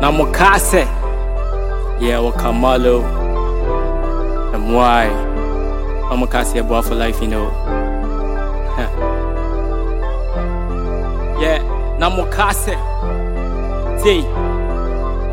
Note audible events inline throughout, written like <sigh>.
na wakamalo and why I'm mokase boy for life you know. <laughs> Yeah na mokase see?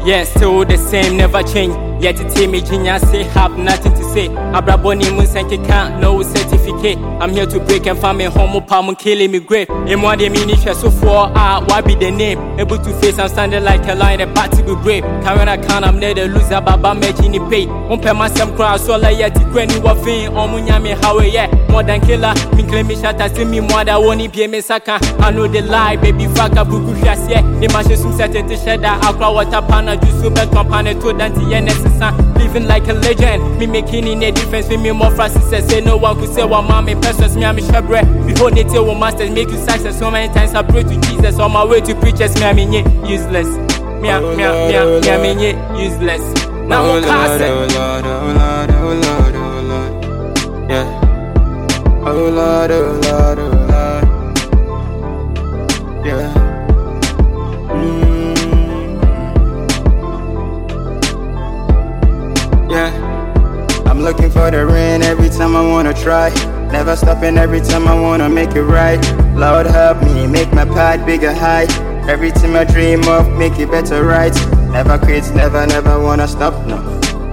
Yeah still the same never change Yet it me genius say have nothing to say. Abraboni mun senke can't no certificate. I'm here to break and find me home palm killing me grave. In one day mini so for ah what be the name? Able to face I'm standing like a lion, a part to be brave. When I can I'm near the loser baba making it pay. On pay my some cross so like yet when you were fin on munyami how yeah. More than killer, me claim me shot see me more than one be me saka. I know the lie, baby fuck buku shas yeah. The machine some it to shed that aqua water pana juice super company to dante yeah living like a legend. Me making in a difference with me more Francis say no one could say one mommy persons me I'm a shabre. Behold it till masters make you success so many times I pray to Jesus on my way to preachers me I'm useless. Me I'm me I'm me I'm in useless. Now Oh I'm Lord, oh Lord, oh Lord, oh Lord, oh Lord. Yeah. Oh Lord, oh Lord, oh Lord. Yeah. I'm looking for the rain every time I wanna try. Never stopping every time I wanna make it right. Lord help me make my path bigger high. Everything I dream of, make it better right. Never quit, never, never wanna stop, no.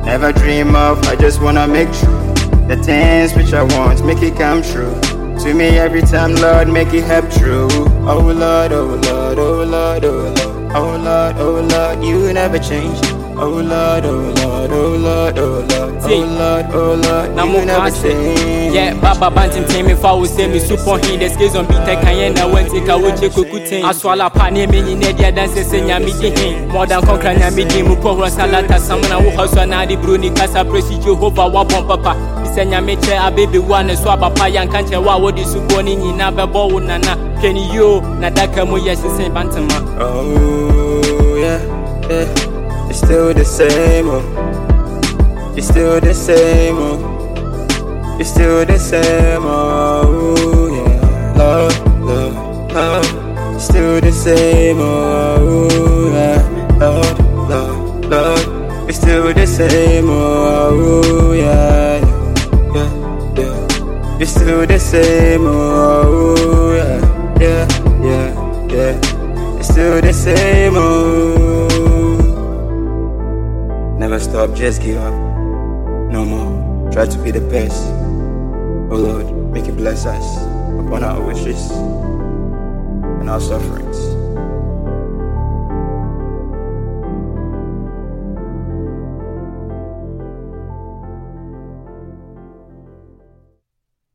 Never dream of, I just wanna make true. The things which I want, make it come true. To me every time, Lord, make it help true. Oh Lord, oh Lord, oh Lord, oh Lord. Oh Lord, oh Lord, you never change. Oh Lord, oh Lord, oh Lord, oh Lord. Oh Lord, oh Lord, na never kase. yeah baba bantin tem me fa wo se me super hin the skills on beat kan yen na wanti ka wo che kokutin aswala pa ne me nyi ne dia dan se nya me di hin more than conquer nya me di mu ro salata samuna wo haso na di bro ni kasa praise jehovah wa bon papa sɛ nyame kyɛ abebe wa ne so apapa yɛnka nkyɛ a wode subɔ ne nyinaa bɛbɔ wo nana kɛni yoo na daka mu yɛ sesen bantama Oh yeah. It's still the same, oh. It's still the same, oh. It's still the same, oh yeah. Love, love, love. It's still the same, oh yeah. Love, love, love. It's still the same, oh yeah. It's still the same, oh, oh yeah. Yeah, yeah, yeah. It's still the same, oh. Never stop, just give up. No more. Try to be the best. Oh Lord, make it bless us upon our wishes and our sufferings.